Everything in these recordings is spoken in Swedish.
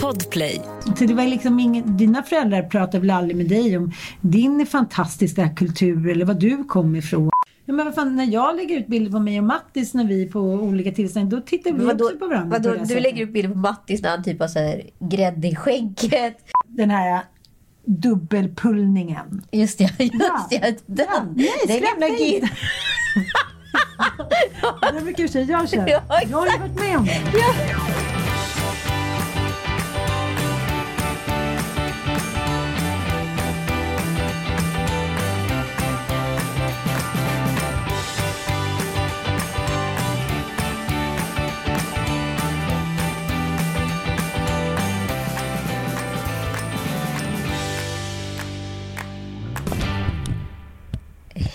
Podplay. Så det var liksom ingen, dina föräldrar pratade väl aldrig med dig om din fantastiska kultur eller var du kom ifrån? Ja, men vad fan, när jag lägger ut bilder på mig och Mattis när vi är på olika tillställningar, då tittar vi Vadå, också på varandra. vadå, på du sättet. lägger upp bilder på Mattis när han typ har så här grädde i skägget. Den här dubbelpullningen. Just det, just Ja. det. Den, Ja, nej, den släpp gamla inte. Det brukar jag kör. Ja, Jag har ju varit med om det.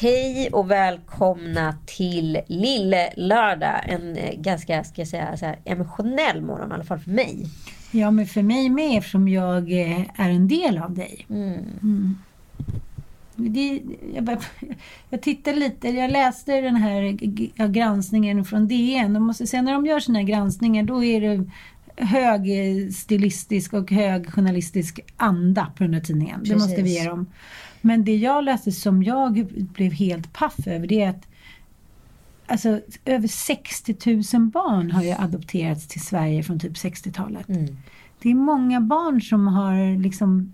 Hej och välkomna till Lille Lördag. En eh, ganska, ska jag säga, så här, emotionell morgon i alla fall för mig. Ja, men för mig med eftersom jag eh, är en del av dig. Mm. Det, jag, bara, jag tittade lite, jag läste den här granskningen från DN. Jag måste säga, när de gör här granskningar då är det hög eh, stilistisk och hög journalistisk anda på den här tidningen. Det måste vi Precis. ge dem. Men det jag läste som jag blev helt paff över det är att Alltså över 60 000 barn har ju adopterats till Sverige från typ 60-talet. Mm. Det är många barn som har liksom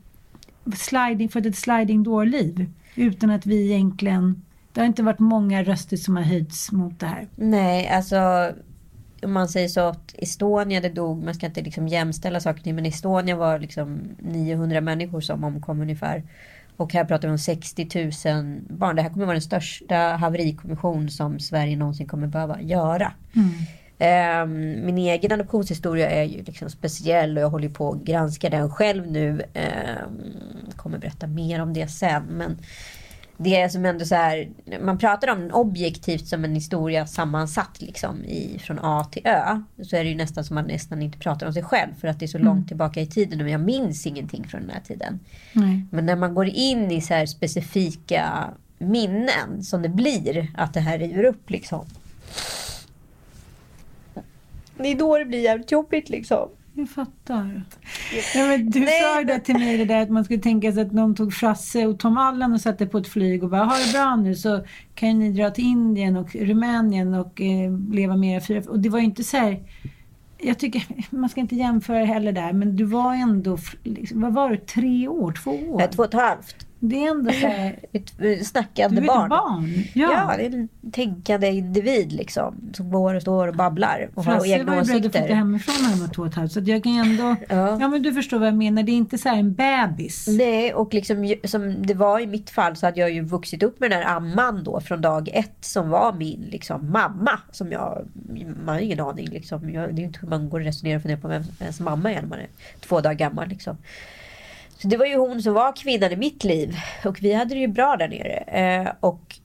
sliding, fått ett sliding door-liv utan att vi egentligen... Det har inte varit många röster som har höjts mot det här. Nej, alltså om man säger så att Estonia det dog, man ska inte liksom jämställa saker men Estonia var liksom 900 människor som omkom ungefär. Och här pratar vi om 60 000 barn. Det här kommer vara den största haverikommission som Sverige någonsin kommer behöva göra. Ehm, min egen adoptionshistoria är ju liksom speciell och jag håller på att granska den själv nu. Um, kommer berätta mer om det sen. Men det är som ändå så här, man pratar om den objektivt som en historia sammansatt liksom i, från A till Ö. Så är det ju nästan som man nästan inte pratar om sig själv för att det är så långt tillbaka i tiden och jag minns ingenting från den här tiden. Nej. Men när man går in i så här specifika minnen som det blir att det här river upp liksom. Det är då det blir jävligt jobbigt liksom. Jag fattar. Ja, men du Nej, sa ju det till mig det där att man skulle tänka sig att någon tog Frasse och Tom Allan och satte på ett flyg och bara ha det bra nu så kan ni dra till Indien och Rumänien och eh, leva med era fyra... Och det var ju inte så här... Jag tycker, man ska inte jämföra heller där, men du var ändå, liksom, vad var du, tre år, två år? Är två och ett halvt. Det är ändå så här, Ett eh, snackande du är barn. barn. Ja. Ja. det är en tänkande individ liksom. Som går och står och babblar och har Frasse egna var ju beredd att flytta åsikter. hemifrån när han var två och ett halvt. Så jag kan ändå... Ja. Ja. men du förstår vad jag menar. Det är inte så här en bebis. Nej, och liksom, som det var i mitt fall så hade jag ju vuxit upp med den här amman då från dag ett som var min liksom, mamma. Som jag, man har ingen aning liksom. Jag, det är inte hur man går och resonerar och funderar på vem ens mamma är när man är två dagar gammal liksom. Så det var ju hon som var kvinnan i mitt liv. Och vi hade det ju bra där nere. Eh, och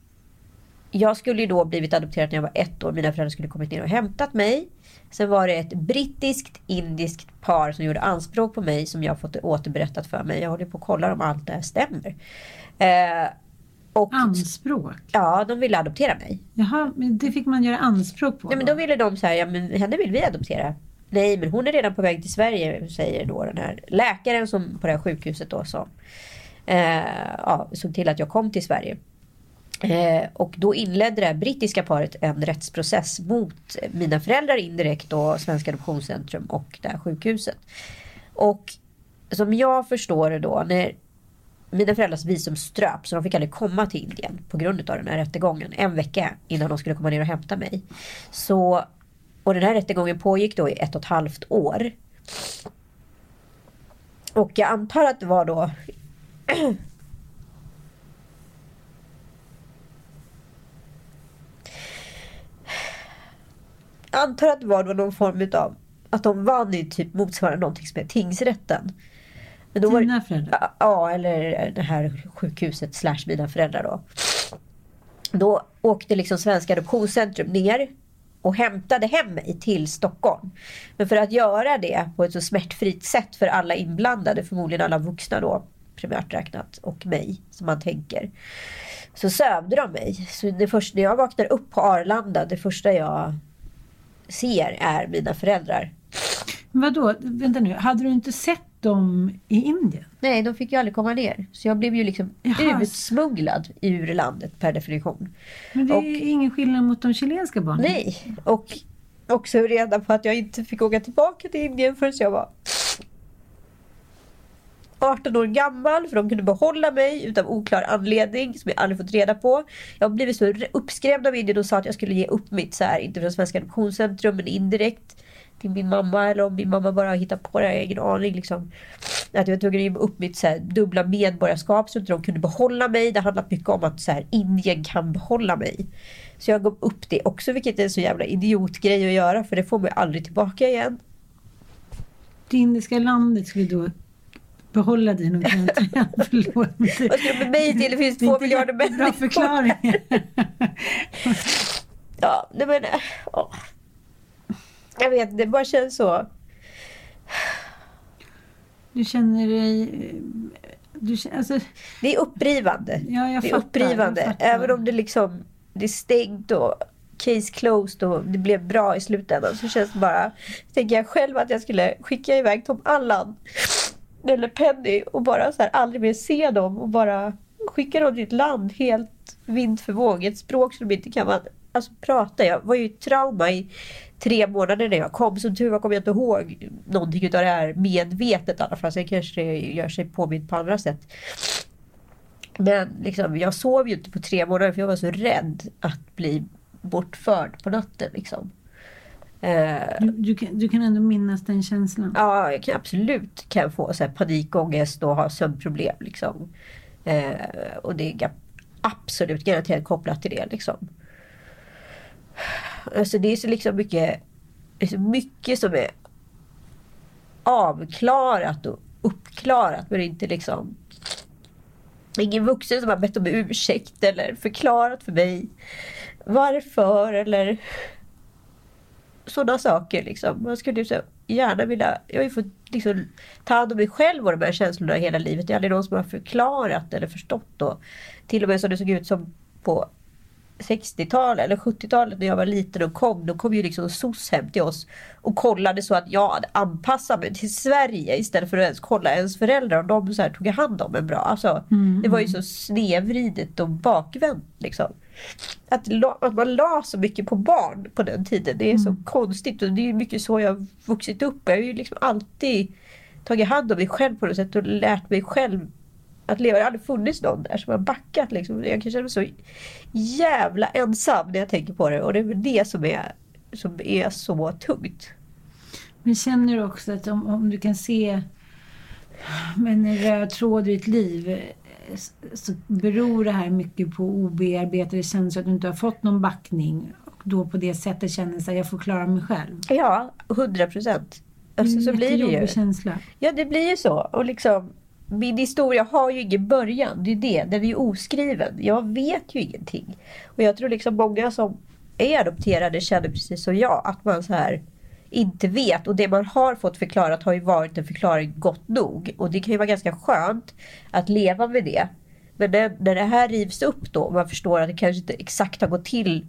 jag skulle ju då blivit adopterad när jag var ett år. Mina föräldrar skulle kommit ner och hämtat mig. Sen var det ett brittiskt indiskt par som gjorde anspråk på mig som jag fått återberättat för mig. Jag håller på att kolla om allt det här stämmer. Eh, och Anspråk? ja, de ville adoptera mig. Jaha, men det fick man göra anspråk på? Nej, men då? då ville de säga, ja men henne vill vi adoptera nej men hon är redan på väg till Sverige, säger då den här läkaren som på det här sjukhuset då som eh, ja, såg till att jag kom till Sverige. Eh, och då inledde det här brittiska paret en rättsprocess mot mina föräldrar indirekt och Svenska Adoptionscentrum och det här sjukhuset. Och som jag förstår det då, när mina föräldrars visum ströps så de fick aldrig komma till Indien på grund av den här rättegången. En vecka innan de skulle komma ner och hämta mig. Så, och den här rättegången pågick då i ett och ett halvt år. Och jag antar att det var då Jag antar att det var då någon form av att de vann i typ motsvarande någonting som är tingsrätten. Men då Dina var, föräldrar? Ja, eller det här sjukhuset slash mina föräldrar då. Då åkte liksom Svenska Adoptionscentrum ner och hämtade hem mig till Stockholm. Men för att göra det på ett så smärtfritt sätt för alla inblandade, förmodligen alla vuxna då primärt räknat och mig som man tänker. Så sövde de mig. Så det första, när jag vaknar upp på Arlanda, det första jag ser är mina föräldrar. Vadå, vänta nu, hade du inte sett dem i Indien? Nej, de fick ju aldrig komma ner. Så jag blev ju liksom Jaha. utsmugglad ur landet per definition. Men det är och, ingen skillnad mot de chilenska barnen? Nej, och också reda på att jag inte fick åka tillbaka till Indien förrän jag var 18 år gammal för de kunde behålla mig utav oklar anledning som jag aldrig fått reda på. Jag har blivit så uppskrämd av Indien och sa att jag skulle ge upp mitt, så här, inte från Svenska Adoptionscentrum men indirekt till min mamma eller om min mamma bara hittat på det, jag har ingen aning. Liksom. Att jag var tvungen att ge upp mitt så här, dubbla medborgarskap så att de kunde behålla mig. Det handlar mycket om att så här, Indien kan behålla mig. Så jag gav upp det också vilket är en så jävla idiotgrej att göra för det får man aldrig tillbaka igen. Det indiska landet skulle då behålla din och Förlåt. Vad ska du med mig till? Det finns två miljarder människor. Bra förklaring. ja, nej men... Åh. Jag vet, det bara känns så. Du känner dig... Du, alltså, det är upprivande. Ja, jag det är upprivande. Även om det liksom det är stängt och case closed och det blev bra i slutändan så känns det bara... Tänker jag själv att jag skulle skicka iväg Tom Allan eller Penny och bara så här, aldrig mer se dem och bara skicka dem till ett land helt vind för våg. Ett språk som de inte kan alltså, prata. Jag var ju i trauma i tre månader när jag kom. Som tur var kommer jag inte ihåg någonting utav det här medvetet i alla fall. Sen kanske det gör sig påmint på andra sätt. Men liksom, jag sov ju inte på tre månader för jag var så rädd att bli bortförd på natten. Liksom. Eh, du, du, kan, du kan ändå minnas den känslan? Ja, jag kan absolut kan få så här panikångest och ha sömnproblem. Liksom. Eh, och det är absolut garanterat kopplat till det. Liksom. Alltså det är så liksom mycket, det är så mycket som är avklarat och uppklarat men inte liksom Ingen vuxen som har bett om ursäkt eller förklarat för mig varför eller sådana saker. Liksom. Man skulle så gärna vilja... Jag har ju fått liksom, ta hand om mig själv och de här känslorna hela livet. Det är aldrig någon som har förklarat eller förstått. Och till och med så det såg ut som på 60-talet eller 70-talet när jag var liten och kom. Då kom ju liksom SOS hem till oss och kollade så att jag hade anpassat mig till Sverige istället för att ens kolla ens föräldrar och de så här tog hand om en bra. Alltså, mm. Det var ju så snedvridet och bakvänt. Liksom. Att, att man la så mycket på barn på den tiden. Det är så mm. konstigt och det är mycket så jag vuxit upp. Jag har ju liksom alltid tagit hand om mig själv på något sätt och lärt mig själv att leva. Det aldrig funnits någon där som har backat. Liksom. Jag kan känna mig så jävla ensam när jag tänker på det. Och det är det som är, som är så tungt. Men känner du också att om, om du kan se med en röd tråd i ditt liv så beror det här mycket på obearbetade känslor, att du inte har fått någon backning. Och då på det sättet känner sig jag får klara mig själv. Ja, hundra procent. Alltså, så blir det ju. känsla. Ja, det blir ju så. Och liksom, min historia har ju ingen början. Det är det. Den är ju oskriven. Jag vet ju ingenting. Och jag tror liksom många som är adopterade känner precis som jag. Att man så här inte vet. Och det man har fått förklarat har ju varit en förklaring gott nog. Och det kan ju vara ganska skönt att leva med det. Men när, när det här rivs upp då och man förstår att det kanske inte exakt har gått till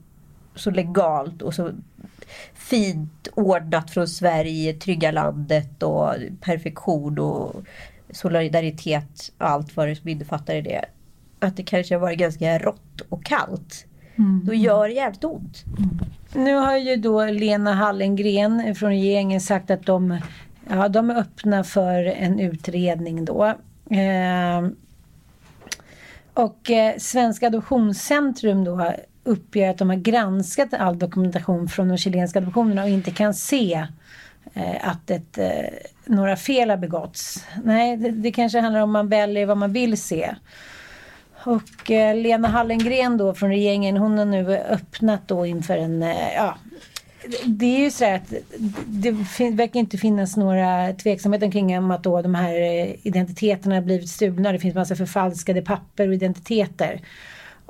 så legalt och så fint ordnat från Sverige, trygga landet och perfektion och solidaritet och allt vad det innefattar i det. Att det kanske har varit ganska rått och kallt. Mm. Då gör det jävligt ont. Mm. Nu har ju då Lena Hallengren från regeringen sagt att de, ja, de är öppna för en utredning då. Eh, och eh, Svenska Adoptionscentrum då uppger att de har granskat all dokumentation från de chilenska adoptionerna och inte kan se Eh, att ett, eh, några fel har begåtts. Nej, det, det, kanske handlar om man väljer vad man vill se. Och eh, Lena Hallengren då från regeringen hon har nu öppnat då inför en, eh, ja, det är ju så att det verkar inte finnas några tveksamheter kring om att då de här eh, identiteterna har blivit stulna. Det finns massa förfalskade papper och identiteter.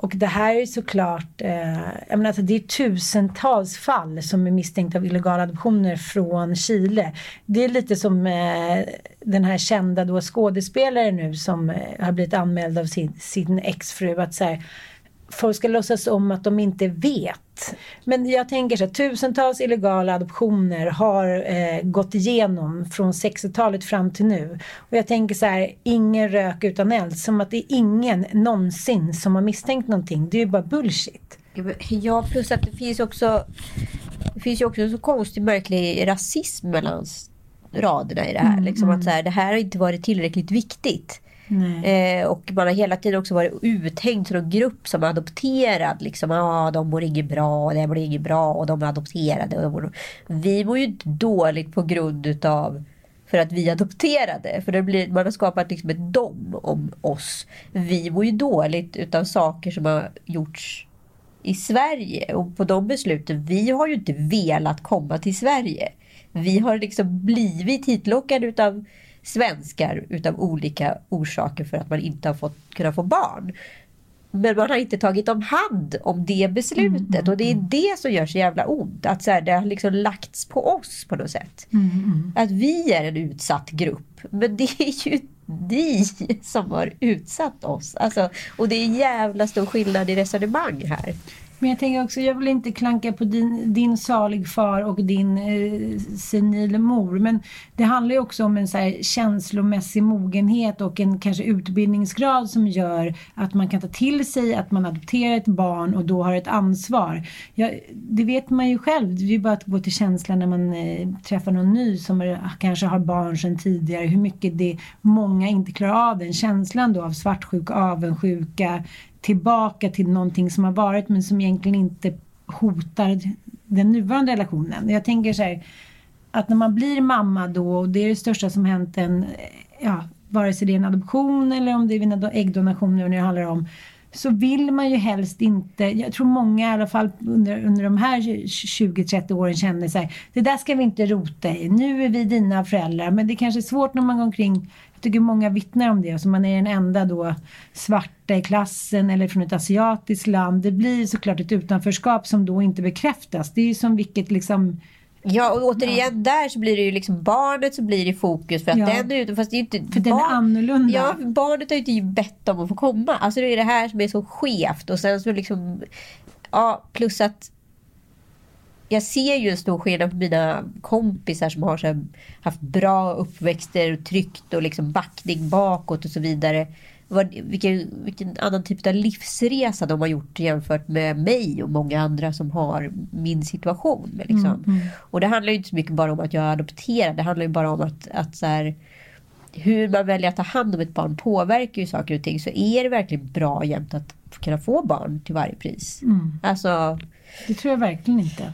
Och det här är såklart, eh, jag menar, alltså det är tusentals fall som är misstänkta av illegala adoptioner från Chile. Det är lite som eh, den här kända då skådespelaren nu som eh, har blivit anmäld av sin, sin exfru. Att så här, folk ska låtsas om att de inte vet. Men jag tänker så här, tusentals illegala adoptioner har eh, gått igenom från 60-talet fram till nu. Och jag tänker så här, ingen rök utan eld. Som att det är ingen någonsin som har misstänkt någonting. Det är ju bara bullshit. Ja, plus att det finns också det finns ju också en så konstig märklig rasism mellan raderna i det här. Mm, liksom att mm. så här, det här har inte varit tillräckligt viktigt. Eh, och man har hela tiden också varit uthängd som en grupp som är adopterad. Liksom, ah, de mår inget bra, och det blir inget bra och de är adopterade. Och de mår... Vi mår ju inte dåligt på grund utav för att vi adopterade. För det blir, man har skapat liksom ett dom om oss. Vi mår ju dåligt utav saker som har gjorts i Sverige. Och på de besluten, vi har ju inte velat komma till Sverige. Vi har liksom blivit hitlockade utav svenskar utav olika orsaker för att man inte har fått kunna få barn. Men man har inte tagit om hand om det beslutet mm, och det är det som gör så jävla ont. Att så här, det har liksom lagts på oss på något sätt. Mm, att vi är en utsatt grupp. Men det är ju ni som har utsatt oss. Alltså, och det är jävla stor skillnad i resonemang här. Men jag tänker också, jag vill inte klanka på din, din salig far och din eh, senil mor. Men det handlar ju också om en så här känslomässig mogenhet och en kanske utbildningsgrad som gör att man kan ta till sig att man adopterar ett barn och då har ett ansvar. Ja, det vet man ju själv. Det är ju bara att gå till känslan när man eh, träffar någon ny som är, kanske har barn sedan tidigare. Hur mycket det många inte klarar av den känslan då av svartsjuka, avundsjuka, tillbaka till någonting som har varit men som egentligen inte hotar den nuvarande relationen. Jag tänker så här, att när man blir mamma då, och det är det största som hänt en, ja, vare sig det är en adoption eller om det är en äggdonation nu när det handlar om, så vill man ju helst inte, jag tror många i alla fall under, under de här 20-30 åren känner sig det där ska vi inte rota i, nu är vi dina föräldrar, men det är kanske är svårt när man går omkring tycker många vittnar om det. Alltså man är den enda då svarta i klassen eller från ett asiatiskt land. Det blir såklart ett utanförskap som då inte bekräftas. Det är ju som vilket liksom Ja, och återigen ja. där så blir det ju liksom barnet som blir i fokus. För att ja. den är ute, fast det är inte... För barn, den är annorlunda. Ja, barnet har ju inte bett om att få komma. Alltså det är det här som är så skevt. Och sen så liksom... Ja, plus att jag ser ju en stor skillnad på mina kompisar som har så haft bra uppväxter, tryggt och liksom backning bakåt och så vidare. Vad, vilken, vilken annan typ av livsresa de har gjort jämfört med mig och många andra som har min situation. Liksom. Mm, mm. Och det handlar ju inte så mycket bara om att jag är adopterad. Det handlar ju bara om att, att så här, hur man väljer att ta hand om ett barn påverkar ju saker och ting. Så är det verkligen bra jämt att kunna få barn till varje pris. Mm. Alltså, det tror jag verkligen inte.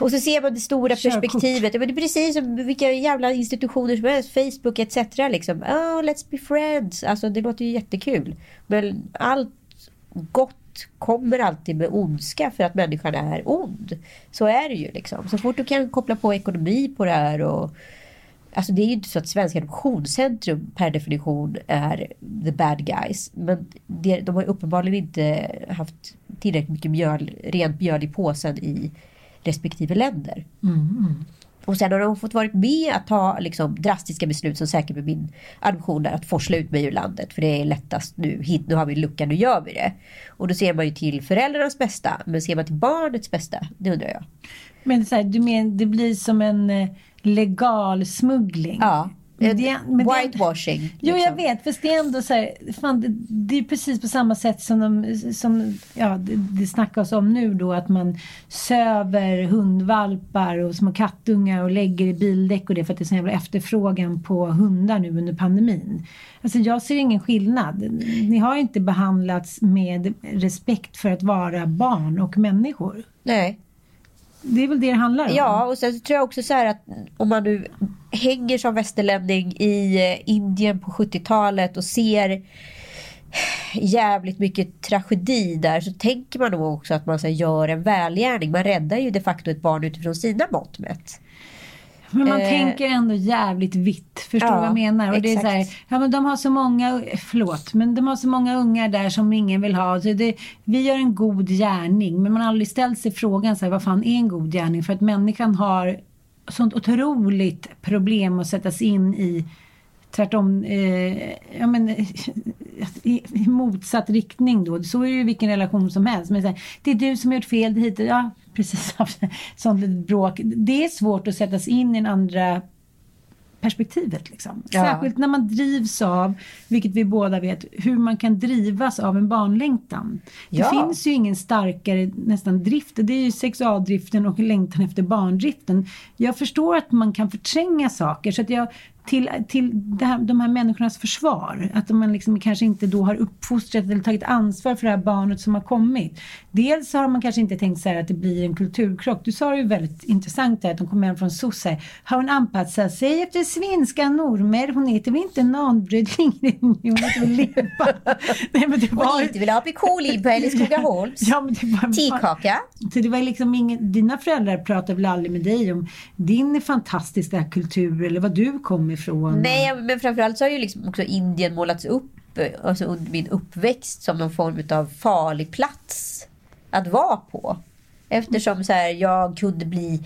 Och så ser man det stora Körkort. perspektivet. det är precis som vilka jävla institutioner som helst. Facebook etc. Liksom. Oh, let's be friends. Alltså det låter ju jättekul. Men allt gott kommer alltid med ondska för att människan är ond. Så är det ju liksom. Så fort du kan koppla på ekonomi på det här och Alltså det är ju inte så att Svenska Adoptionscentrum per definition är the bad guys. Men det, de har uppenbarligen inte haft tillräckligt mycket mjöl, rent mjöl i påsen i respektive länder. Mm. Och sen har de fått varit med att ta liksom, drastiska beslut som säkert med min adoption där, att forsla ut mig ur landet. För det är lättast nu. Hit, nu har vi en lucka, nu gör vi det. Och då ser man ju till föräldrarnas bästa. Men ser man till barnets bästa? Det undrar jag. Men så här, du men, det blir som en eh, legal smuggling. Ja. Men det- men det- Whitewashing. Jo, jag liksom. vet. Fast det är ändå så här, fan, det, det är precis på samma sätt som, de, som ja, det, det snackas om nu då att man söver hundvalpar och små kattungar och lägger i bildäck och det för att det är så jävla efterfrågan på hundar nu under pandemin. Alltså jag ser ingen skillnad. Ni har inte behandlats med respekt för att vara barn och människor. Nej. Det är väl det det handlar om? Ja, och sen så tror jag också så här att om man nu hänger som västerlänning i eh, Indien på 70-talet och ser jävligt mycket tragedi där så tänker man nog också att man så gör en välgärning. Man räddar ju de facto ett barn utifrån sina mått mätt. Men man Eh, tänker ändå jävligt vitt. Förstår ja, vad jag menar? Och det är så här, ja men de har så många, förlåt, men de har så många ungar där som ingen vill ha. Så det, vi gör en god gärning. Men man har aldrig ställt sig frågan så här, vad fan är en god gärning? För att människan har sånt otroligt problem att sätta sig in i tvärtom, eh, ja men i, i motsatt riktning då. Så är det ju vilken relation som helst. Men här, det är du som har gjort fel, det hit, ja precis, sånt litet bråk. Det är svårt att sätta sig in i en andra perspektivet. Liksom. Ja. Särskilt när man drivs av, vilket vi båda vet, hur man kan drivas av en barnlängtan. Det Ja. finns ju ingen starkare nästan drift, det är ju sexualdriften och längtan efter barndriften. Jag förstår att man kan förtränga saker så att jag till, till här, de här människornas försvar. Att man liksom kanske inte då har uppfostrat eller tagit ansvar för det här barnet som har kommit. Dels har man kanske inte tänkt så här att det blir en kulturkrock. Du sa det ju väldigt intressant där att de kommer hem från sosse. Har hon anpassat sig efter svenska normer? Hon heter väl inte nanbröd Ingrid? Hon heter väl limpa? Nej men det var... Och inte vill ha aprikoliv på Älskogaholms. Ja, men det var... Tikaka. Så det var liksom ingen, dina föräldrar pratade väl aldrig med dig om din fantastiska kultur eller var du kom ifrån? Nej, men framförallt så har ju liksom också Indien målats upp alltså under min uppväxt som någon form av farlig plats att vara på. Eftersom så här, jag kunde bli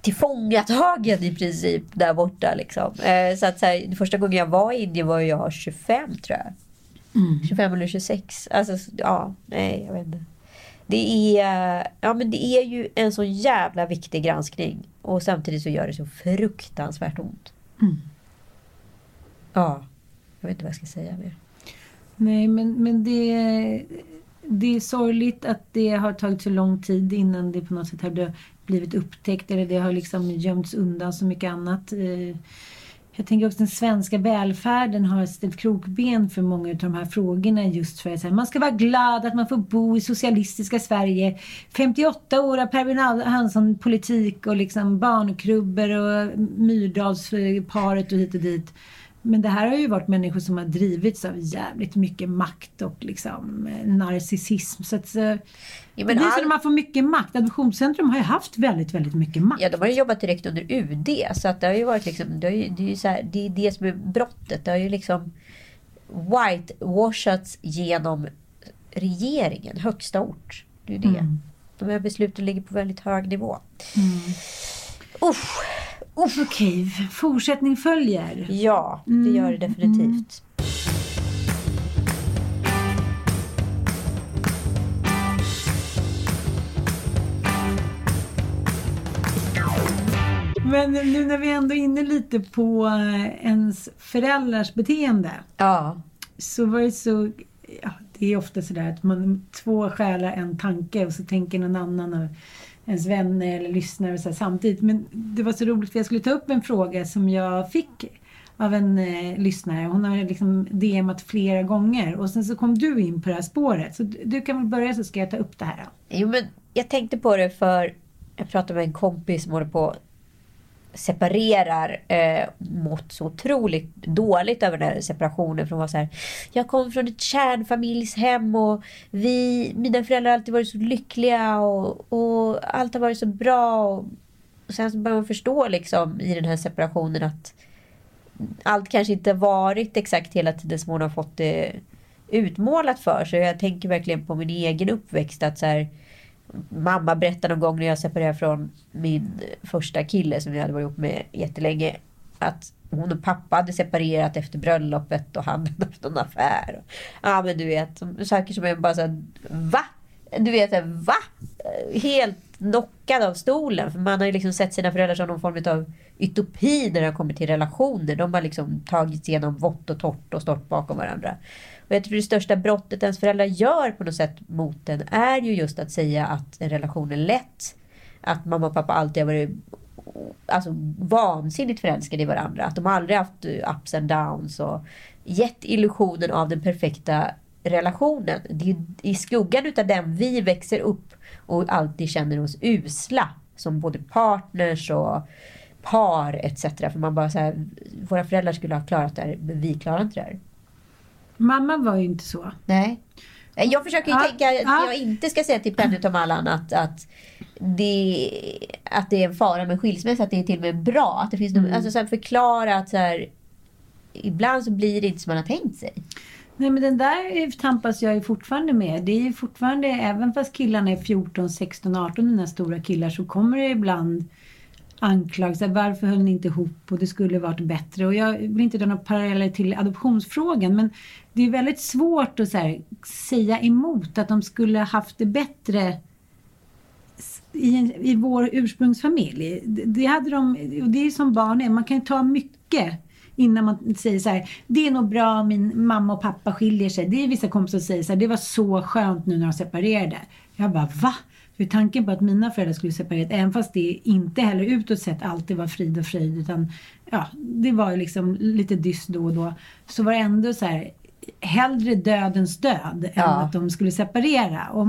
tillfångatagen i princip där borta. Liksom. Eh, Så att så här, första gången jag var i Indien var jag 25 tror jag. 25 eller 26. Alltså, ja, nej, jag vet inte. Det är, ja, men det är ju en så jävla viktig granskning. Och samtidigt så gör det så fruktansvärt ont. Mm. Ja, jag vet inte vad jag ska säga mer. Nej, men, men det, det är sorgligt att det har tagit så lång tid innan det på något sätt har blivit upptäckt eller det har liksom gömts undan så mycket annat. Eh, Jag tänker också den svenska välfärden har ställt krokben för många av de här frågorna just för att man ska vara glad att man får bo i socialistiska Sverige. 58 år av Per Hansson politik och liksom barnkrubbor och Myrdalsparet och hit och dit. Men det här har ju varit människor som har drivits av jävligt mycket makt och liksom eh, narcissism. Så att, eh, Ja, det men blir så all- när man får mycket makt. Adoptionscentrum har ju haft väldigt, väldigt mycket makt. Ja, de har ju jobbat direkt under UD. Så att det har ju varit liksom, det, har ju, det, är ju så här, det är det som är brottet. Det har ju liksom whitewashats genom regeringen, högsta ort. Det är ju det. Mm. De här besluten ligger på väldigt hög nivå. Okej, fortsättning följer. ja, det gör det definitivt. Men nu när vi ändå är inne lite på eh, ens föräldrars beteende. Ja, Så var det så, ja, det är ofta sådär att man två själar, en tanke och så tänker någon annan av ens vänner eller lyssnare så här, samtidigt. Men det var så roligt för jag skulle ta upp en fråga som jag fick av en eh, lyssnare. Hon har liksom DMat flera gånger och sen så kom du in på det här spåret. Så du, du kan väl börja så ska jag ta upp det här. Då. Jo, men jag tänkte på det för jag pratade med en kompis som håller på separerar eh, mått så otroligt dåligt över den här separationen. Från hon var så här, jag kom från ett kärnfamiljshem och vi, mina föräldrar har alltid varit så lyckliga och, och allt har varit så bra. Och, och sen så börjar man förstå liksom i den här separationen att allt kanske inte varit exakt hela tiden som hon har fått det utmålat för sig. Jag tänker verkligen på min egen uppväxt. att så här, Mamma berättade någon gång när jag separerade från min första kille som jag hade varit ihop med jättelänge. Att hon och pappa hade separerat efter bröllopet och han hade haft en affär. Ja men du vet, saker som är bara såhär, va? Du vet, va? Helt knockad av stolen. För man har ju liksom sett sina föräldrar som någon form av utopi när det kommer till relationer. De har liksom tagits igenom vått och torrt och stått bakom varandra. Och jag tror det största brottet ens föräldrar gör på något sätt mot den är ju just att säga att en relation är lätt. Att mamma och pappa alltid har varit alltså, vansinnigt förälskade i varandra. Att de aldrig haft eh, ups and downs och gett illusionen av den perfekta relationen. Det är i skuggan utav den vi växer upp och alltid känner oss usla som både partners och par etc. För man bara så här, våra föräldrar skulle ha klarat det här, men vi klarar inte det här. Mamma var ju inte så. Nej. Jag försöker ju Ja, tänka att ja. jag inte ska säga till Penny och Tom Allan att, att, det, att det är en fara med skilsmässa, att det är till och med bra. Att det finns mm. alltså så förklara att så här, ibland så blir det inte som man har tänkt sig. Nej men den där tampas jag ju fortfarande med. Det är ju fortfarande, även fast killarna är 14, 16, 18, mina stora killar, så kommer det ibland anklagelser. Varför höll ni inte ihop och det skulle varit bättre? Och jag vill inte dra några paralleller till adoptionsfrågan men det är väldigt svårt att så här, säga emot att de skulle haft det bättre i, en, i vår ursprungsfamilj. Det, det hade de, och det är som barn är, man kan ju ta mycket innan man säger så här, det är nog bra min mamma och pappa skiljer sig. Det är vissa kompisar som säger så här, det var så skönt nu när de separerade. Jag bara, va? För tanken på att mina föräldrar skulle separera, även fast det inte heller utåt sett alltid var frid och fröjd, utan ja, det var ju liksom lite dyst då och då, så var det ändå så här, hellre dödens död än Ja. att de skulle separera. Och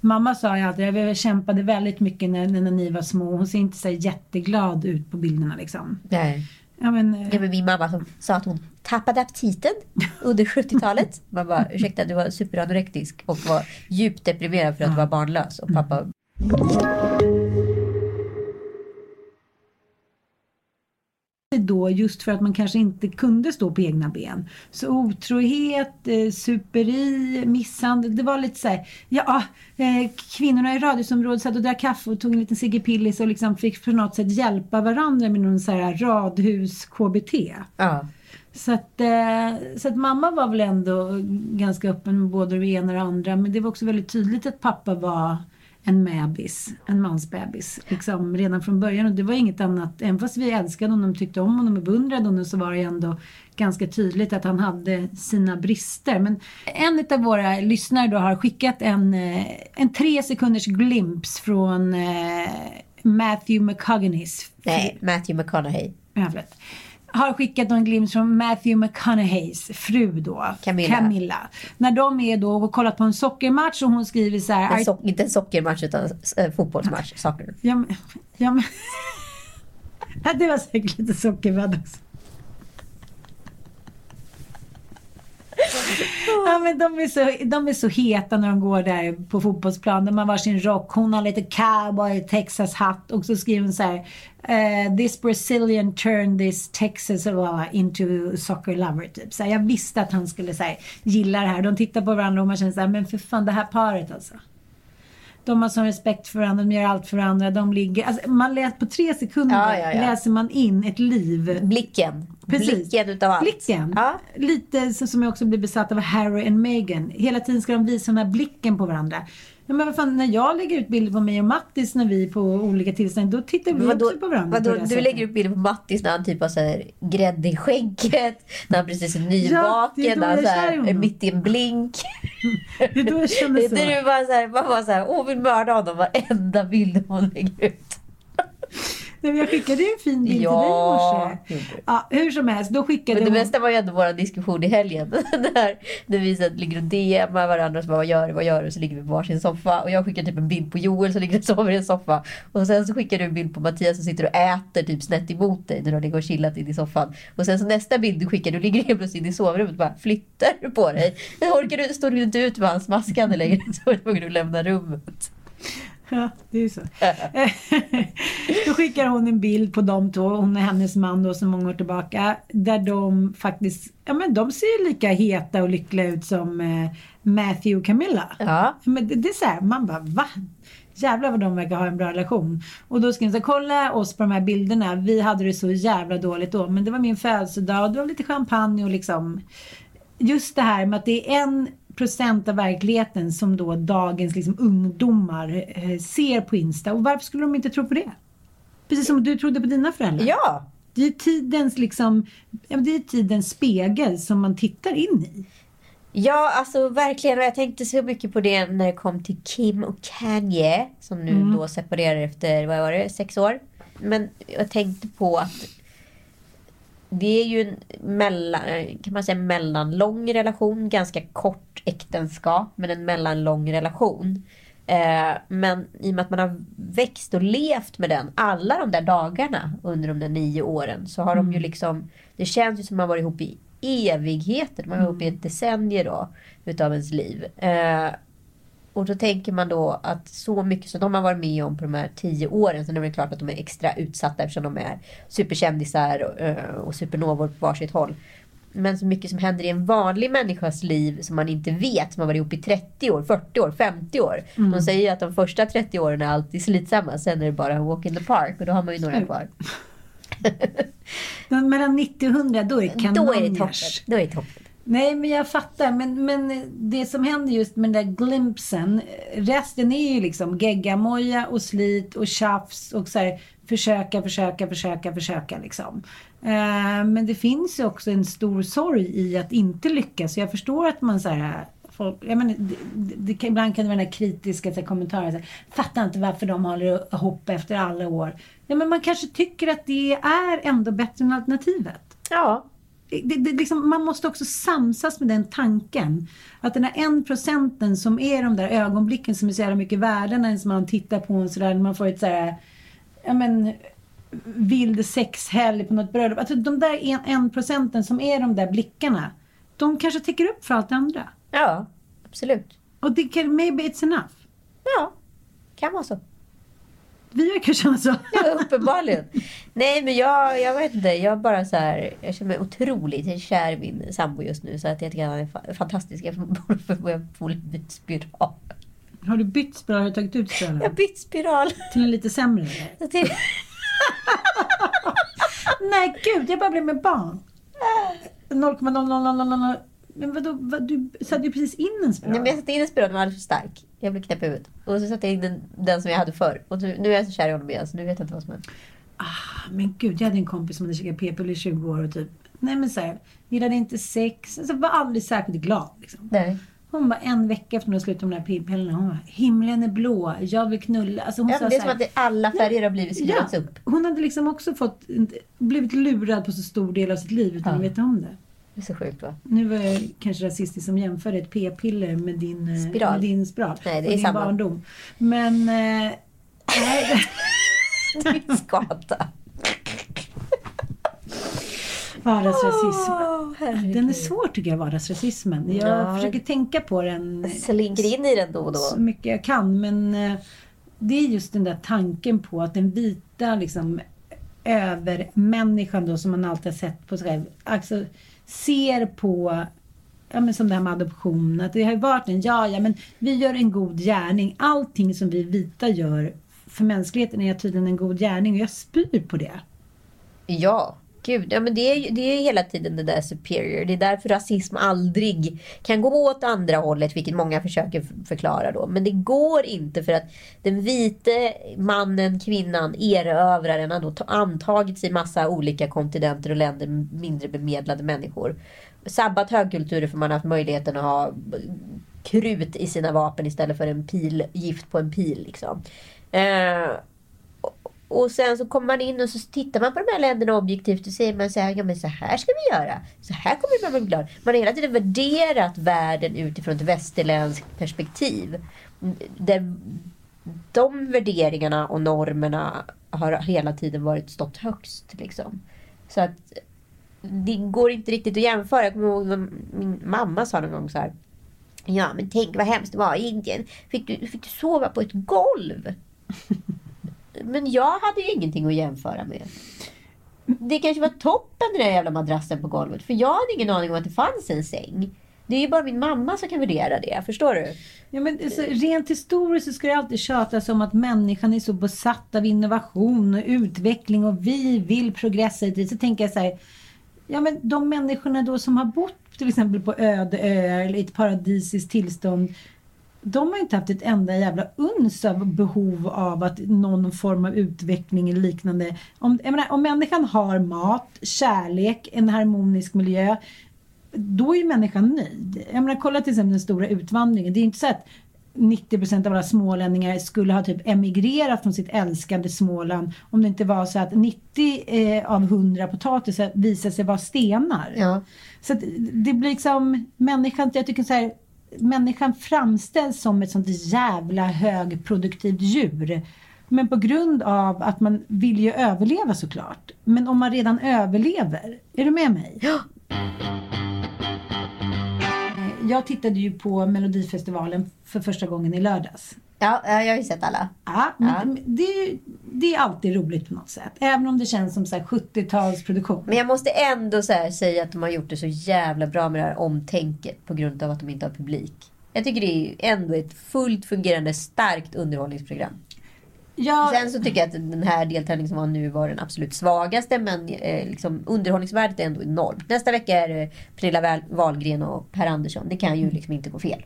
mamma sa ju alltid, jag kämpade väldigt mycket när, när ni var små. Hon ser inte så jätteglad ut på bilderna liksom. Nej. Ja, men, eh, Ja, men min mamma som sa att hon tappade aptiten under 70-talet. Man bara, ursäkta du var superanorektisk och var djupt deprimerad för att du var barnlös. Och pappa då just för att man kanske inte kunde stå på egna ben. Så otrohet, eh, superi, misshandel, det var lite så här, ja, eh, kvinnorna i radhusområdet satt och drack kaffe och tog en liten Sigge Pillis och liksom fick på något sätt hjälpa varandra med någon så här radhus-KBT. Ja. Så att, eh, så att mamma var väl ändå ganska öppen med både det ena och det andra. Men det var också väldigt tydligt att pappa var en bebis, en mansbebis. Liksom redan från början. Och det var inget annat, även fast vi älskade honom, tyckte om honom och beundrade honom så var det ändå ganska tydligt att han hade sina brister. Men en av våra lyssnare då har skickat en, eh, en tre sekunders glimpse från eh, Matthew McConaughey's Nej, Matthew McConaughey. Ja, förlåt. Har skickat någon glimt från Matthew McConaugheys fru då. Camilla. När de är då och kollat på en sockermatch och hon skriver så här. En sock, inte en sockermatch utan äh, fotbollsmatch. Soccer. Ja, men, ja, men, det var säkert lite sockervadd också. Ja, men de, är så, de är så heta när de går där på fotbollsplan. De har varsin rock. Hon har lite cowboy Texas hatt. Och så skriver hon så här. Uh, this Brazilian turned this Texas eh, into soccer lover. Typ. Så här, jag visste att han skulle så här, gilla det här. De tittar på varandra och man känner så här, men för fan det här paret alltså. De har sån respekt för varandra, de gör allt för varandra. De ligger, alltså, man läser på tre sekunder Ja, ja, ja. läser man in ett liv. Blicken. Precis. Blicken utav allt. Blicken. Lite som jag också blir besatt av Harry och Meghan. Hela tiden ska de visa den här blicken på varandra. Ja, men vad fan, när jag lägger ut bilder på mig och Mattis när vi är på olika tillstånd, då tittar vi Vadå, också på varandra. vadå, på du sättet. lägger upp bilder på Mattis när han typ har så här grädde i skägget, när han precis är Ja, nyvaken, då när han så här, är mitt i en blink. Det är då jag känner Det så. är du bara så här, man bara så här, åh vill mörda honom varenda bild hon lägger ut. Nej, jag skickade ju en fin bild Ja, till dig i morse. Ja, hur som helst, då skickade Men det hon... bästa var ju ändå vår diskussion i helgen. När vi så ligger och DMar varandra och så bara, vad gör du, vad gör du? Så ligger vi på varsin soffa. Och jag skickar typ en bild på Joel som ligger och sover i en soffa. Och sen så skickar du en bild på Mattias som sitter och äter typ snett emot dig när du ligger och chillat in i soffan. Och sen så nästa bild du skickar, du ligger helt plötsligt i sovrummet och bara flyttar på dig. Orkar du, står du inte ut med hans smaskande längre så är du tvungen att lämna rummet. Ja, det är så. då skickar hon en bild på de två, hon och hennes man då, så många år tillbaka. Där de faktiskt, ja men de ser ju lika heta och lyckliga ut som eh, Matthew och Camilla. Ja. Men det, det är så här, man bara va? Jävlar vad de verkar ha en bra relation. Och då ska jag säga, kolla oss på de här bilderna. Vi hade det så jävla dåligt då. Men det var min födelsedag och det var lite champagne och liksom just det här med att det är en procent av verkligheten som då dagens liksom, ungdomar eh, ser på Insta. Och varför skulle de inte tro på det? Precis som du trodde på dina föräldrar. Ja, Det är tidens, liksom, det är tidens spegel som man tittar in i. Ja, alltså verkligen. Och jag tänkte så mycket på det när det kom till Kim och Kanye. Som nu då separerar efter, vad var det, sex år. Men jag tänkte på att det är ju en mellan, kan man säga, mellanlång relation. Ganska kort äktenskap, men en mellanlång relation. Eh, men i och med att man har växt och levt med den alla de där dagarna under de där nio åren så har de ju liksom, det känns ju som man varit ihop i evigheter. Man var ihop i ett decennium då utav ens liv. Eh, och då tänker man då att så mycket som de har varit med om på de här tio åren. Sen är det klart att de är extra utsatta eftersom de är superkändisar och, eh, och supernovor på varsitt håll. Men så mycket som händer i en vanlig människas liv som man inte vet, som har varit ihop i 30 år, 40 år, 50 år. De säger ju att de första 30 åren är alltid slitsamma, sen är det bara walk in the park och då har man ju några kvar. Men mellan 90 och 100, då är det kanoners. Då är det toppen. Då är det toppen. Nej, men jag fattar. Men, men det som händer just med den där glimpsen, resten är ju liksom geggamoja och slit och tjafs och så här, försöka, försöka, försöka, försöka liksom. Eh, men det finns ju också en stor sorg i att inte lyckas. Så jag förstår att man så här, folk, jag menar, det, det, det, ibland kan det vara den här kritiska så här, kommentaren. Så här, Fattar inte varför de håller ihop efter alla år. Ja, men man kanske tycker att det är ändå bättre än alternativet Ja det, det, liksom, man måste också samsas med den tanken. Att den här en procenten som är de där ögonblicken som är så jävla mycket värda när man tittar på en sådär, man får ett sådär, ja men, vild sexhelg på något bröllop. Alltså de där en, en procenten som är de där blickarna, de kanske täcker upp för allt det andra. Ja, absolut. Och det kan, maybe it's enough. Ja, kan vara så. Vi verkar känna så. Ja, uppenbarligen. Nej, men jag, jag vet inte. Jag bara så här, jag känner mig otroligt kär i min sambo just nu. Så att jag tycker han är fa- fantastisk. Jag borde få bytt spiral. Har du bytt spiral? Har du tagit ut Jag har spiralen? bytt spiral. Till en lite sämre till, Nej gud, jag bara blev med barn. 0,0000. Men vadå, vad, du satte ju precis in en spiral. Nej, men jag satte in en spiral, den var alldeles för stark. Jag blev knäpp i huvudet. Och så satte jag in den, den som jag hade förr. Och nu, nu är jag så kär i honom igen, så nu vet jag inte vad som händer. Ah, men gud, jag hade en kompis som hade käkat p-piller i 20 år och typ, nej men såhär, gillade inte sex. Alltså var aldrig särskilt glad liksom. Nej. Hon bara en vecka efter hon hade slutat med de där p-pillerna, hon bara, himlen är blå, jag vill knulla. Alltså hon Ja, sa det är som att alla färger har blivit skruvats upp. Hon hade liksom också fått, blivit lurad på så stor del av sitt liv utan Ja. att veta om det. Det är så sjukt va? Nu var jag kanske rasistisk som jämförde ett p-piller med din eh, Spiral. Med din spiral. Nej, det och är din samma. barndom. Men... Eh, Din skada. vardagsrasism. Herregud. Den är svår tycker jag, vardagsrasismen. Jag Ja. försöker tänka på den Slinker in i den då och så då. mycket jag kan. Men eh, det är just den där tanken på att den vita liksom övermänniskan då som man alltid har sett på sig själv. Alltså ser på Ja, men som det här med adoption, att det har ju varit en, ja, ja, men vi gör en god gärning. Allting som vi vita gör för mänskligheten är tydligen en god gärning och jag spyr på det. Ja, gud. Ja, men det, är, ju- det är ju hela tiden det där superior. Det är därför rasism aldrig kan gå åt andra hållet, vilket många försöker förklara då. Men det går inte för att den vite mannen, kvinnan, erövraren har då antagits antagit sig massa olika kontinenter och länder med mindre bemedlade människor. Sabbat högkulturer för man har haft möjligheten att ha krut i sina vapen istället för en pil, gift på en pil. Liksom. Eh, och sen så kommer man in och så tittar man på de här länderna objektivt och säger man så här, ja men så här ska vi göra. Så här kommer man bli glad. Man har hela tiden värderat världen utifrån ett västerländskt perspektiv. Där de värderingarna och normerna har hela tiden varit stått högst. Liksom. Så att det går inte riktigt att jämföra. Jag kommer ihåg vad min mamma sa någon gång så här. Ja men tänk vad hemskt det var i Indien. Fick du, fick du sova på ett golv? Men jag hade ju ingenting att jämföra med. Det kanske var toppen den där jävla madrassen på golvet. För jag hade ingen aning om att det fanns en säng. Det är ju bara min mamma som kan värdera det. Förstår du? Ja, men alltså, rent historiskt så ska det alltid tjatas om att människan är så besatt av innovation och utveckling och vi vill progressa. Så tänker jag så här, ja, men de människorna då som har bott till exempel på öde öar eller i ett paradisiskt tillstånd. De har inte haft ett enda jävla uns av behov av att någon form av utveckling eller liknande. Om, menar, om människan har mat, kärlek, en harmonisk miljö. Då är ju människan nöjd. Jag menar, kolla till exempel den stora utvandringen. Det är inte så att 90% av alla smålänningar skulle ha typ emigrerat från sitt älskade Småland om det inte var så att 90 eh, av 100 potatisar visade sig vara stenar. Ja. Så det blir liksom människan, jag tycker så här, människan framställs som ett sånt jävla högproduktivt djur. Men på grund av att man vill ju överleva såklart. Men om man redan överlever, är du med mig? Ja. Jag tittade ju på Melodifestivalen för första gången i lördags. Ja, jag har ju sett alla. Ja, men Ja. Det, det är alltid roligt på något sätt. Även om det känns som så här 70-talsproduktion. Men jag måste ändå säga att de har gjort det så jävla bra med det här omtänket på grund av att de inte har publik. Jag tycker det är ändå ett fullt fungerande, starkt underhållningsprogram. Ja, Sen så tycker jag att den här deltävlingen som var nu var den absolut svagaste. Men eh, liksom, underhållningsvärdet är ändå enormt. Nästa vecka är det Pernilla Wahl- Wahlgren och Per Andersson. Det kan ju liksom inte gå fel.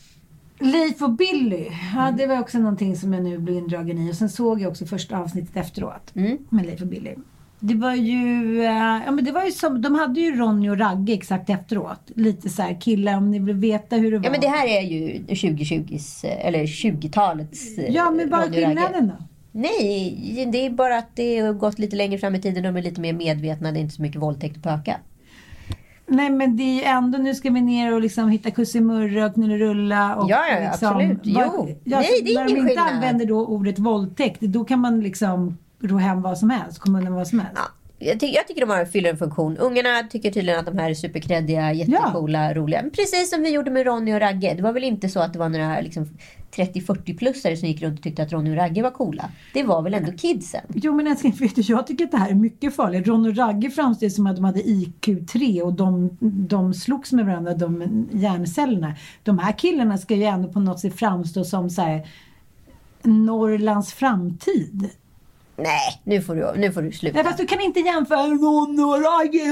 Leif och Billy. Ja, det var också någonting som jag nu blev indragen i. Och sen såg jag också första avsnittet efteråt. Mm. Med Leif och Billy. Det var ju, eh, ja men det var ju som, de hade ju Ronny och Ragge exakt efteråt. Lite så här, killar om ni vill veta hur det var. Ja men det här är ju 2020s, eh, eller 20-talets eh, Ja, men vad är Ragge. skillnaden då? Nej, det är bara att det har gått lite längre fram i tiden. De är lite mer medvetna. Det är inte så mycket våldtäkt och pöka. Nej men det är ju ändå, nu ska vi ner och liksom hitta kussimurra och knullerulla och Ja, ja, ja, liksom, absolut. Jo. Ja, Nej, det är när de ingen inte skillnad. använder då ordet våldtäkt, då kan man liksom ro hem vad som helst, komma undan vad som helst. Ja, jag, ty- jag tycker de har fyller en funktion. Ungarna tycker tydligen att de här är superkreddiga, jättecoola, roliga. Men Precis som vi gjorde med Ronny och Ragge. Det var väl inte så att det var några liksom, 30-40-plussare som gick runt och tyckte att Ronny och Ragge var coola. Det var väl ändå kidsen. Jo men älskling, vet du, jag tycker att det här är mycket farligt. Ronny och Ragge framställs som att de hade IQ3 och de, de slogs med varandra, de hjärncellerna. De här killarna ska ju ändå på något sätt framstå som så här, Norrlands framtid. Nej, nu får du, nu får du sluta. Nej, fast du kan inte jämföra Ron och Ragge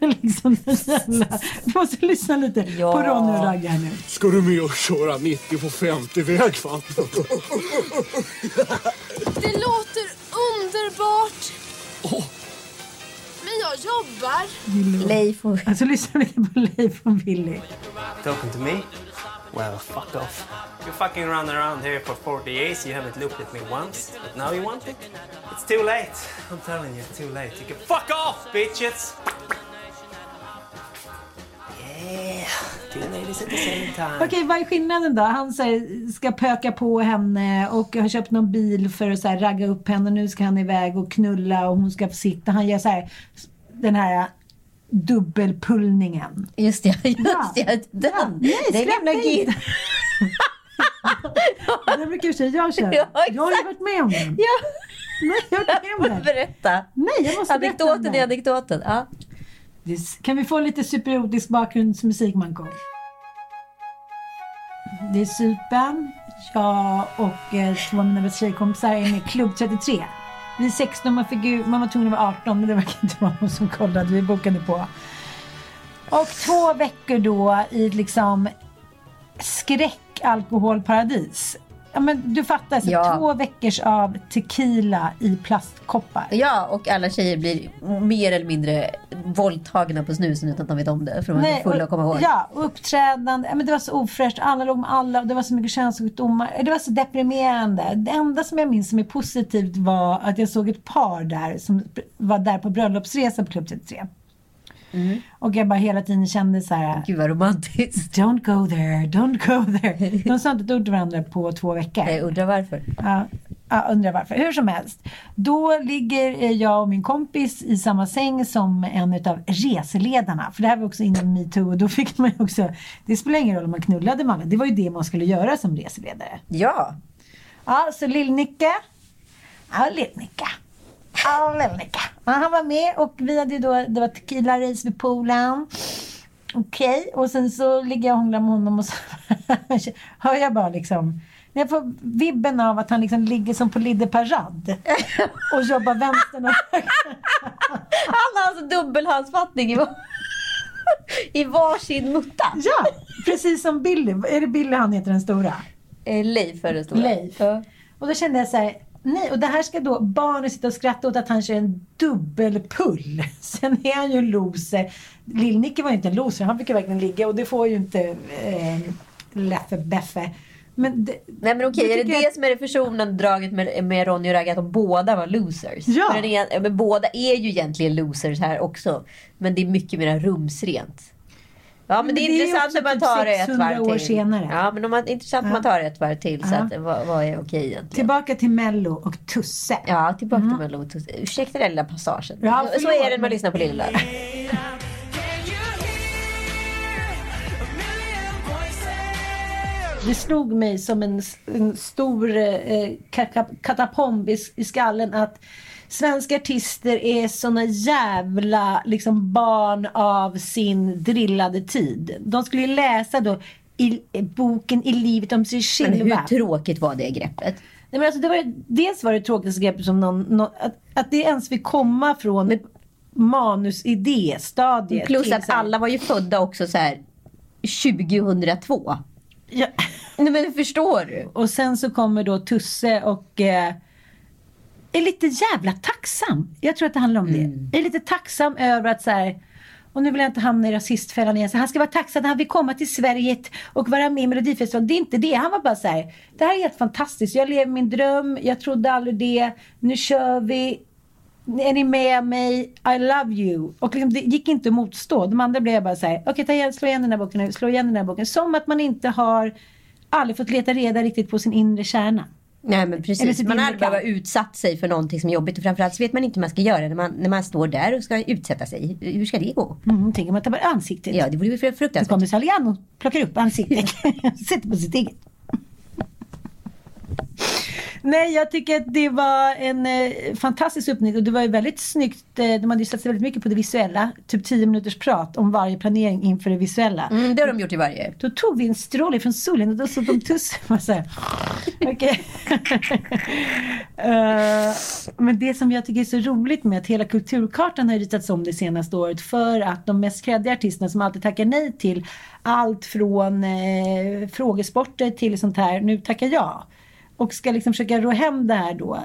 liksom. Du måste lyssna lite Ja. på Ron och Ragge här nu. Ska du med och köra 90 på 50-väg fan? Det låter underbart. Men jag jobbar. Leif och... Alltså lyssna lite på Leif och Billy. Talking to me? Well, fuck off. You're fucking running around here for 40 years. You haven't looked at me once, but now you want it? It's too late. I'm telling you, too late. You can fuck off, bitches! Yeah, two ladies at the same time. Okej, vad är skillnaden då? Han här, ska pöka på henne och har köpt någon bil för att så här, ragga upp henne. Nu ska han iväg och knulla och hon ska få sitta. Han gör så här, den här dubbelpullningen. Just det, just Ja. det. Den. Ja. Nej, är lämna inte. gid. Det brukar säga jag kör. Ja, jag har ju varit med om den. Ja, Nej, jag har varit med om den. berätta. Nej, jag måste berätta Anekdoten är den. anekdoten. Ja. Kan vi få lite supererotisk bakgrundsmusik, Manko? Det är Sypen. Jag och eh, två av mina bästa tjejkompisar är med Klubb 33. Vi är 16, man, fick man var tvungen att vara 18 men det verkar inte vara någon som kollade. Vi bokade på. Och två veckor då i liksom skräckalkoholparadis. Ja, men du fattar, alltså, Ja. två veckors av tequila i plastkoppar. ja, och alla tjejer blir mer eller mindre våldtagna på snusen utan att de vet om det. För de är fulla att komma ihåg. Ja, och uppträdande. Ja, men det var så ofräscht. Alla låg med alla. och Det var så mycket könssjukdomar. Det var så deprimerande. Det enda som jag minns som är positivt var att jag såg ett par där som var där på bröllopsresa på Klubb 33. Mm. Och jag bara hela tiden kände så här. Gud vad romantiskt. Don't go there, don't go there. De sa inte ett ord till varandra på två veckor. Jag undrar varför. Ja, ja, undrar varför. Hur som helst. Då ligger eh, jag och min kompis i samma säng som en utav reseledarna. För det här var också innan metoo och då fick man ju också, det spelar ingen roll om man knullade med alla. Det var ju det man skulle göra som reseledare. Ja. Ja, så Lill-Nicke. Ja, Lill-Nicke. Lill-Nicke. Ja, han var med och vi hade då, det var tequila-race vid poolen. Okej, och sen så ligger jag och hånglar med honom och så hör jag bara liksom Jag får vibben av att han liksom ligger som på Lidde Parad och jobbar vänstern och Han har alltså dubbelhandsfattning i, var- i varsin mutta. Ja, precis som Billy. Är det Billy han heter den stora? Eh, Leif är det stora. Leif. Ja. Och då kände jag så här, nej, och det här ska då barnen sitta och skratta åt att han kör en dubbelpull. Sen är han ju en loser. Lill-Nicke var ju inte en loser, han fick ju verkligen ligga och det får ju inte eh, Leffe Beffe. Men det, Nej men okej, Det är det tycker det jag- som är det försonande draget med, med Ronny och Ragge? Att de båda var losers? Ja. En, men båda är ju egentligen losers här också. Men det är mycket mer rumsrent. Ja men, Men det är det är intressant om man typ tar det ett 600 varv år till. senare. Ja men man, intressant om man tar det ett varv till. Så Ja. att, vad, vad är okej egentligen? tillbaka till Mello och Tusse. Ja, tillbaka till Mello. Ursäkta den lilla passagen. Ja, så är det när man lyssnar på Lilla. Det slog mig som en, en stor eh, kaka- katapomb i, i skallen att svenska artister är såna jävla liksom, barn av sin drillade tid. De skulle ju läsa då i, i boken I livet om sig Men själva. hur tråkigt var det greppet? Nej, men alltså, det var, dels var det tråkigaste greppet som någon, någon, att, att det ens fick komma från manusidé-stadiet. Plus att alla var ju födda också så här 2002. Ja. Nej men förstår du? Och sen så kommer då Tusse och eh, är lite jävla tacksam. Jag tror att det handlar om det. Jag är lite tacksam över att så här, och nu vill jag inte hamna i rasistfällan igen. Så han ska vara tacksam att han vill komma till Sverige och vara med i Melodifestivalen. Det är inte det. Han var bara så här, det här är helt fantastiskt. Jag lever min dröm. Jag trodde aldrig det. Nu kör vi. Är ni med mig? I love you. Och liksom, det gick inte att motstå. De andra blev bara så här, okej ta igen, slå igen den här boken nu, slå igen den här boken. Som att man inte har aldrig fått leta reda riktigt på sin inre kärna. Nej men precis. Man har aldrig behövt utsatt sig för någonting som är jobbigt. Och framförallt så vet man inte hur man ska göra när man, när man står där och ska utsätta sig. Hur ska det gå? Mm, tänker man tappar ansiktet. Ja, det vore ju fruktansvärt. kommer Salian och plockar upp ansiktet. Sätter på sitt eget. Nej, jag tycker att det var en eh, fantastisk uppnick och det var ju väldigt snyggt. Eh, de hade ju satsat väldigt mycket på det visuella. Typ 10 minuters prat om varje planering inför det visuella. Mm, det har de gjort i varje. Då tog vi en stråle från solen och då såg de tuss. och så Okej. Eh, men det som jag tycker är så roligt med att hela kulturkartan har ritats om det senaste året för att de mest kreddiga artisterna som alltid tackar nej till allt från eh, frågesporter till sånt här, nu tackar jag. Och ska liksom försöka rå hem det här då.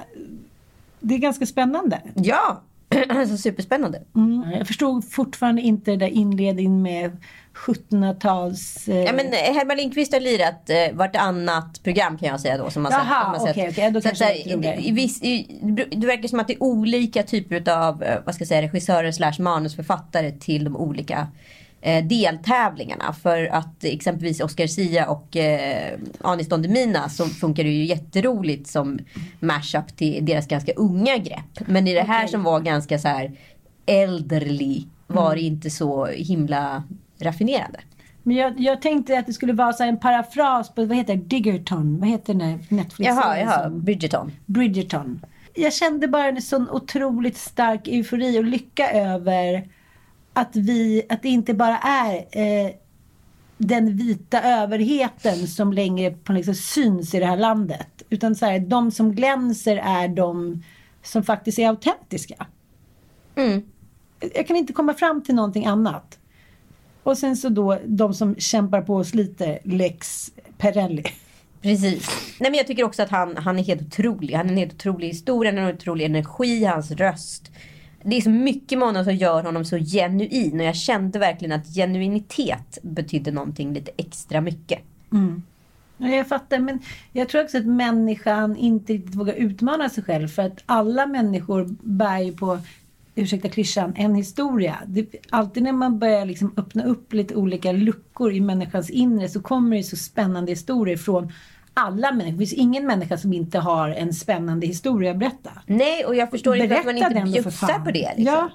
Det är ganska spännande. Ja, alltså superspännande. Mm. Jag förstod fortfarande inte det där inledningen med 1700-tals... Eh, Ja, men eh, Herman Lindqvist har lirat eh, vartannat program kan jag säga då. Som man Jaha, som man sett. okej, okej, då Så så här, i, viss- i, det verkar som att det är olika typer av eh, vad ska jag säga, regissörer slash manusförfattare till de olika deltävlingarna. För att exempelvis Oscar Sia och eh, Anis Don Demina så funkar det ju jätteroligt som mashup till deras ganska unga grepp. Men i det här Okej. som var ganska så här elderly var Mm. det inte så himla raffinerande. Men jag, jag tänkte att det skulle vara så en parafras på, vad heter det, Diggerton? Vad heter den där Netflix? Jaha, jaha, Bridgerton. Bridgerton. Jag kände bara en sån otroligt stark eufori och lycka över att vi, att det inte bara är eh, den vita överheten som längre på liksom syns i det här landet. Utan så här, de som glänser är de som faktiskt är autentiska. Mm. Jag kan inte komma fram till någonting annat. Och sen så då de som kämpar på och sliter, Lex Perelli. Precis. Nej, men jag tycker också att han, han är helt otrolig. Han är en helt otrolig historia, en otrolig energi, hans röst. Det är så mycket med honom som gör honom så genuin. Och jag kände verkligen att genuinitet betydde någonting lite extra mycket. Mm. Jag fattar, men jag tror också att människan inte riktigt vågar utmana sig själv. För att alla människor bär ju på, ursäkta klyschan, en historia. Det, alltid när man börjar liksom öppna upp lite olika luckor i människans inre så kommer det så spännande historier från alla människor. Det finns ingen människa som inte har en spännande historia att berätta. Nej, och jag förstår inte att man Berätta inte bjussar på det. Liksom. Ja.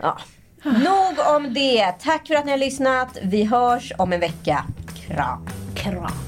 Ja. Nog om det. Tack för att ni har lyssnat. Vi hörs om en vecka. Kram. Kram.